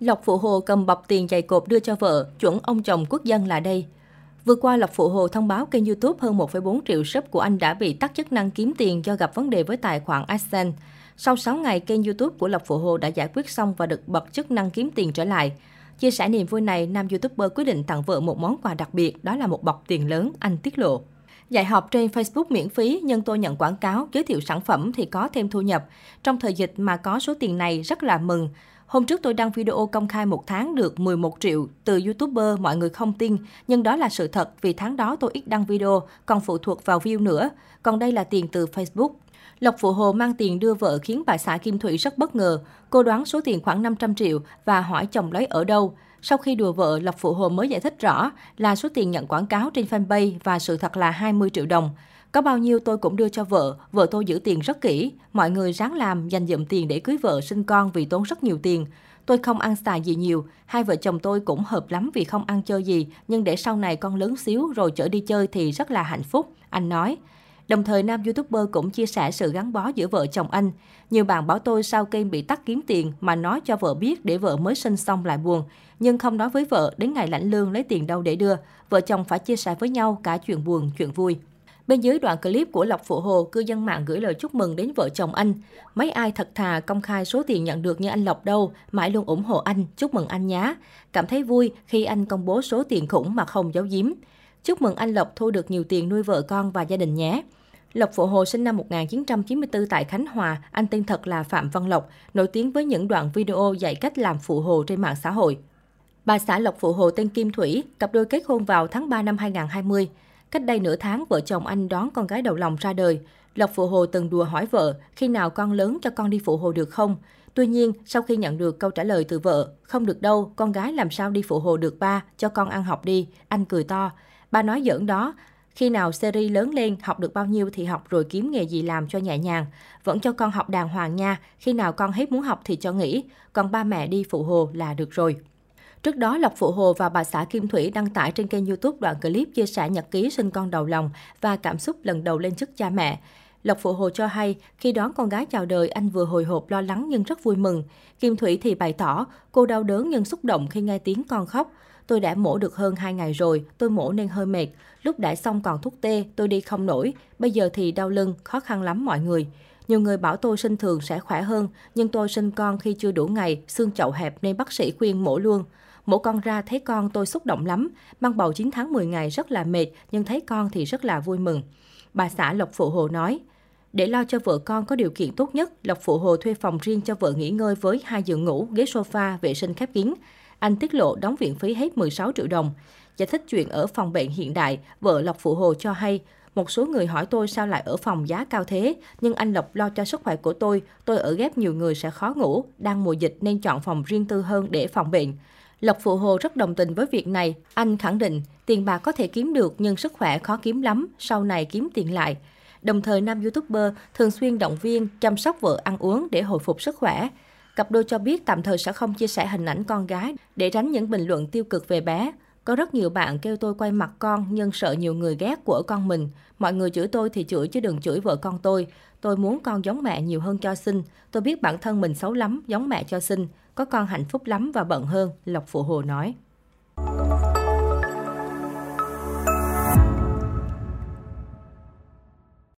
Lộc Phụ Hồ cầm bọc tiền dày cộp đưa cho vợ, chuẩn ông chồng quốc dân là đây. Vừa qua, Lộc Phụ Hồ thông báo kênh YouTube hơn 1,4 triệu sub của anh đã bị tắt chức năng kiếm tiền do gặp vấn đề với tài khoản AdSense. Sau 6 ngày, kênh YouTube của Lộc Phụ Hồ đã giải quyết xong và được bật chức năng kiếm tiền trở lại. Chia sẻ niềm vui này, nam YouTuber quyết định tặng vợ một món quà đặc biệt, đó là một bọc tiền lớn, anh tiết lộ. Dạy học trên Facebook miễn phí, nhưng tôi nhận quảng cáo, giới thiệu sản phẩm thì có thêm thu nhập. Trong thời dịch mà có số tiền này rất là mừng. Hôm trước tôi đăng video công khai một tháng được 11 triệu từ YouTuber, mọi người không tin. Nhưng đó là sự thật vì tháng đó tôi ít đăng video, còn phụ thuộc vào view nữa. Còn đây là tiền từ Facebook. Lộc Phụ Hồ mang tiền đưa vợ khiến bà xã Kim Thủy rất bất ngờ. Cô đoán số tiền khoảng 500 triệu và hỏi chồng lấy ở đâu. Sau khi đùa vợ, Lộc Phụ Hồ mới giải thích rõ là số tiền nhận quảng cáo trên fanpage và sự thật là 20 triệu đồng. Có bao nhiêu tôi cũng đưa cho vợ, vợ tôi giữ tiền rất kỹ. Mọi người ráng làm, dành dụm tiền để cưới vợ, sinh con vì tốn rất nhiều tiền. Tôi không ăn xài gì nhiều, hai vợ chồng tôi cũng hợp lắm vì không ăn chơi gì, nhưng để sau này con lớn xíu rồi chở đi chơi thì rất là hạnh phúc, anh nói. Đồng thời, nam YouTuber cũng chia sẻ sự gắn bó giữa vợ chồng anh. Nhiều bạn bảo tôi sau kênh bị tắt kiếm tiền mà nói cho vợ biết để vợ mới sinh xong lại buồn. Nhưng không nói với vợ, đến ngày lãnh lương lấy tiền đâu để đưa. Vợ chồng phải chia sẻ với nhau cả chuyện buồn, chuyện vui. Bên dưới đoạn clip của Lộc Phụ Hồ, cư dân mạng gửi lời chúc mừng đến vợ chồng anh. Mấy ai thật thà công khai số tiền nhận được như anh Lộc đâu, mãi luôn ủng hộ anh, chúc mừng anh nhá. Cảm thấy vui khi anh công bố số tiền khủng mà không giấu giếm. Chúc mừng anh Lộc thu được nhiều tiền nuôi vợ con và gia đình nhé. Lộc Phụ Hồ sinh năm 1994 tại Khánh Hòa, anh tên thật là Phạm Văn Lộc, nổi tiếng với những đoạn video dạy cách làm phụ hồ trên mạng xã hội. Bà xã Lộc Phụ Hồ tên Kim Thủy, cặp đôi kết hôn vào tháng 3 năm 2020. Cách đây nửa tháng, vợ chồng anh đón con gái đầu lòng ra đời. Lộc Phụ Hồ từng đùa hỏi vợ, khi nào con lớn cho con đi phụ hồ được không? Tuy nhiên, sau khi nhận được câu trả lời từ vợ, không được đâu, con gái làm sao đi phụ hồ được ba, cho con ăn học đi, anh cười to. Ba nói giỡn đó, khi nào series lớn lên, học được bao nhiêu thì học rồi kiếm nghề gì làm cho nhẹ nhàng. Vẫn cho con học đàng hoàng nha, khi nào con hết muốn học thì cho nghỉ, còn ba mẹ đi phụ hồ là được rồi. Trước đó, Lộc Phụ Hồ và bà xã Kim Thủy đăng tải trên kênh YouTube đoạn clip chia sẻ nhật ký sinh con đầu lòng và cảm xúc lần đầu lên chức cha mẹ. Lộc Phụ Hồ cho hay, khi đón con gái chào đời, anh vừa hồi hộp lo lắng nhưng rất vui mừng. Kim Thủy thì bày tỏ, cô đau đớn nhưng xúc động khi nghe tiếng con khóc. Tôi đã mổ được hơn 2 ngày rồi, tôi mổ nên hơi mệt. Lúc đã xong còn thuốc tê, tôi đi không nổi. Bây giờ thì đau lưng, khó khăn lắm mọi người. Nhiều người bảo tôi sinh thường sẽ khỏe hơn, nhưng tôi sinh con khi chưa đủ ngày, xương chậu hẹp nên bác sĩ khuyên mổ luôn. Mổ con ra thấy con tôi xúc động lắm, mang bầu 9 tháng 10 ngày rất là mệt, nhưng thấy con thì rất là vui mừng. Bà xã Lộc Phụ Hồ nói, để lo cho vợ con có điều kiện tốt nhất, Lộc Phụ Hồ thuê phòng riêng cho vợ nghỉ ngơi với hai giường ngủ, ghế sofa, vệ sinh khép kín. Anh tiết lộ đóng viện phí hết 16 triệu đồng. Giải thích chuyện ở phòng bệnh hiện đại, vợ Lộc Phụ Hồ cho hay, một số người hỏi tôi sao lại ở phòng giá cao thế, nhưng anh Lộc lo cho sức khỏe của tôi, tôi ở ghép nhiều người sẽ khó ngủ, đang mùa dịch nên chọn phòng riêng tư hơn để phòng bệnh. Lộc Phụ Hồ rất đồng tình với việc này. Anh khẳng định tiền bạc có thể kiếm được nhưng sức khỏe khó kiếm lắm, sau này kiếm tiền lại. Đồng thời nam YouTuber thường xuyên động viên chăm sóc vợ ăn uống để hồi phục sức khỏe. Cặp đôi cho biết tạm thời sẽ không chia sẻ hình ảnh con gái để tránh những bình luận tiêu cực về bé. Có rất nhiều bạn kêu tôi quay mặt con nhưng sợ nhiều người ghét của con mình. Mọi người chửi tôi thì chửi chứ đừng chửi vợ con tôi. Tôi muốn con giống mẹ nhiều hơn cho sinh. Tôi biết bản thân mình xấu lắm, giống mẹ cho sinh. Có con hạnh phúc lắm và bận hơn, Lộc Phụ Hồ nói.